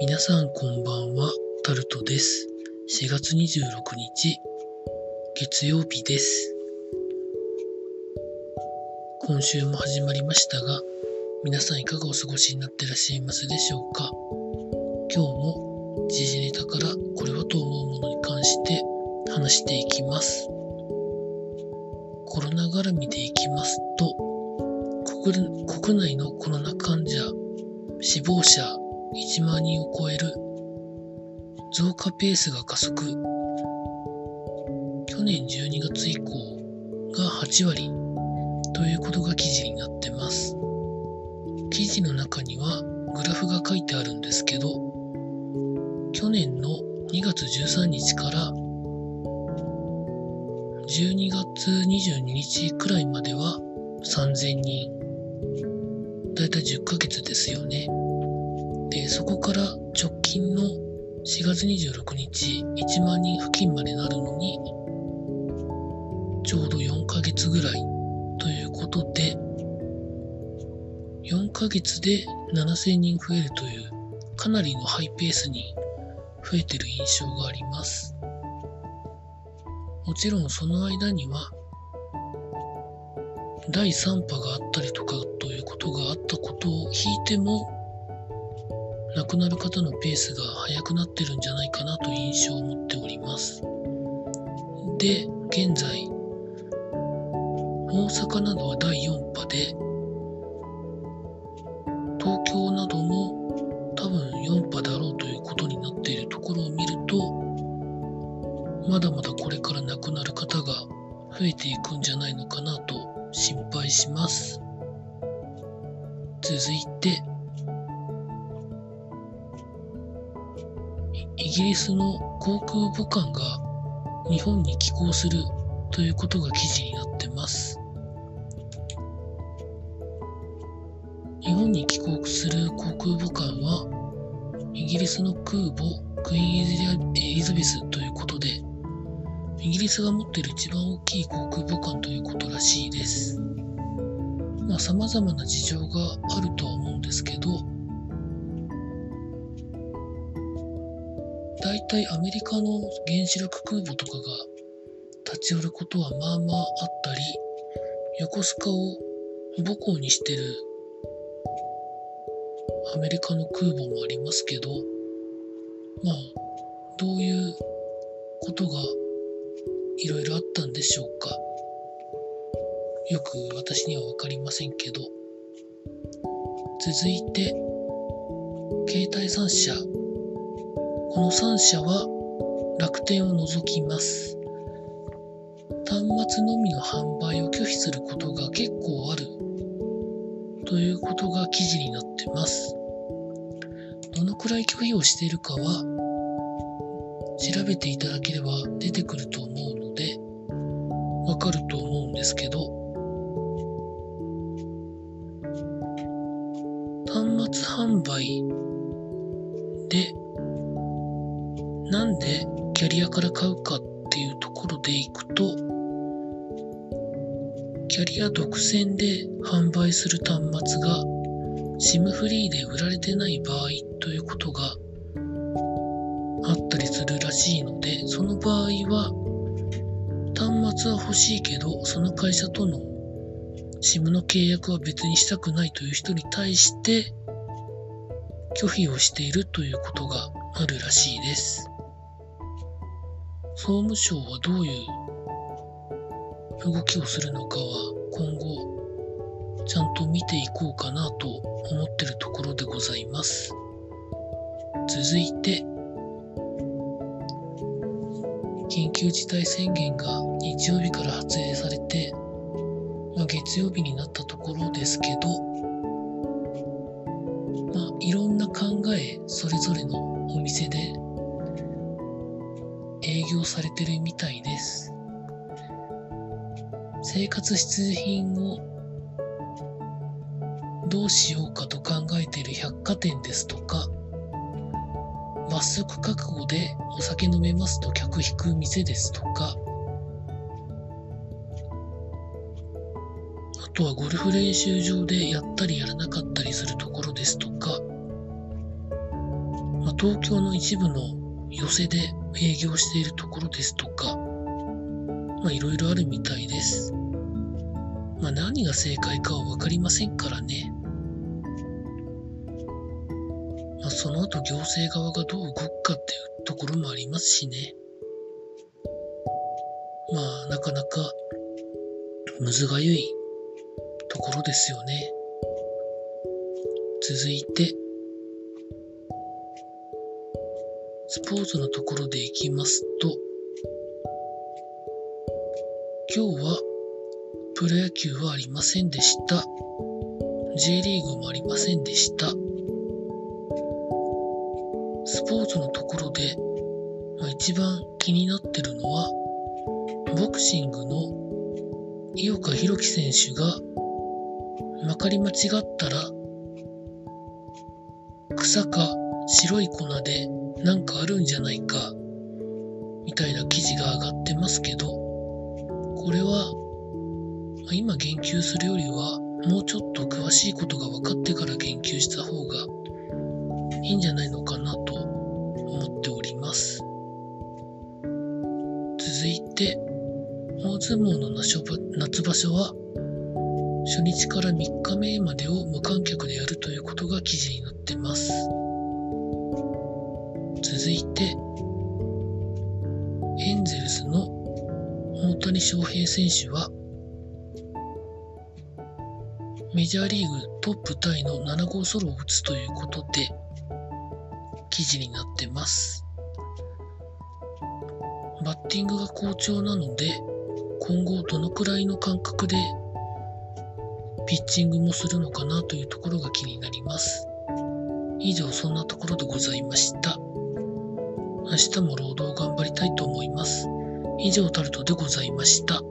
皆さんこんばんは、タルトです。4月26日、月曜日です。今週も始まりましたが、皆さんいかがお過ごしになってらっしゃいますでしょうか？今日も時事ネタからこれはと思うものに関して話していきます。コロナ絡みでいきますと、国国内のコロナ患者、死亡者1万人を超える増加ペースが加速。去年12月以降が8割ということが記事になってます。記事の中にはグラフが書いてあるんですけど、去年の2月13日から12月22日くらいまでは3000人。だいたい10ヶ月ですよね。で、そこから直近の4月26日、1万人付近までなるのに、ちょうど4ヶ月ぐらいということで、4ヶ月で7000人増えるという、かなりのハイペースに増えてる印象があります。もちろんその間には、第3波があったりとかということがあったことを引いても、亡くなる方のペースが速くなってるんじゃないかなと印象を持っております。で、現在、大阪などは第4波で、東京なども多分4波だろうということになっているところを見ると、まだまだこれから亡くなる方が増えていくんじゃないのかなと心配します。続いて、イギリスの航空母艦が日本に寄港するということが記事になってます。日本に寄港する航空母艦はイギリスの空母クイーンエリザベスということでイギリスが持っている一番大きい航空母艦ということらしいです。まあ様々な事情があるとは思うんですけど大体アメリカの原子力空母とかが立ち寄ることはまあまああったり、横須賀を母港にしてるアメリカの空母もありますけど、まあ、どういうことがいろいろあったんでしょうか。よく私にはわかりませんけど。続いて、携帯3社。この3社は楽天を除きます。端末のみの販売を拒否することが結構あるということが記事になってます。どのくらい拒否をしているかは調べていただければ出てくると思うのでわかると思うんですけどうかっていうところでいくと、キャリア独占で販売する端末が SIM フリーで売られてない場合ということがあったりするらしいので、その場合は端末は欲しいけど、その会社との SIM の契約は別にしたくないという人に対して拒否をしているということがあるらしいです。総務省はどういう動きをするのかは今後ちゃんと見ていこうかなと思ってるところでございます。続いて、緊急事態宣言が日曜日から発令されて、まあ、月曜日になったところですけど、まあ、いろんな考えそれぞれのお店で営業されてるみたいです。生活必需品をどうしようかと考えている百貨店ですとか、罰則覚悟でお酒飲めますと客引く店ですとか、あとはゴルフ練習場でやったりやらなかったりするところですとか、まあ東京の一部の寄せで営業しているところですとか、まあいろいろあるみたいです。まあ何が正解かはわかりませんからね。まあその後行政側がどう動くかっていうところもありますしね。まあなかなかむずがゆいところですよね。続いて、スポーツのところでいきますと、今日はプロ野球はありませんでした。J リーグもありませんでした。スポーツのところで、まあ、一番気になってるのは、ボクシングの井岡弘樹選手がまかり間違ったら草か白い粉でなんかあるんじゃないかみたいな記事が上がってますけどこれは今言及するよりはもうちょっと詳しいことが分かってから言及した方がいいんじゃないのかなと思っております続いて大相撲の夏場所は初日から3日目までを無観客でやるということが記事になってます。続いて、エンゼルスの大谷翔平選手は、メジャーリーグトップタイの7号ソロを打つということで、記事になってます。バッティングが好調なので、今後どのくらいの間隔でピッチングもするのかなというところが気になります。以上そんなところでございました。明日も労働頑張りたいと思います。以上タルトでございました。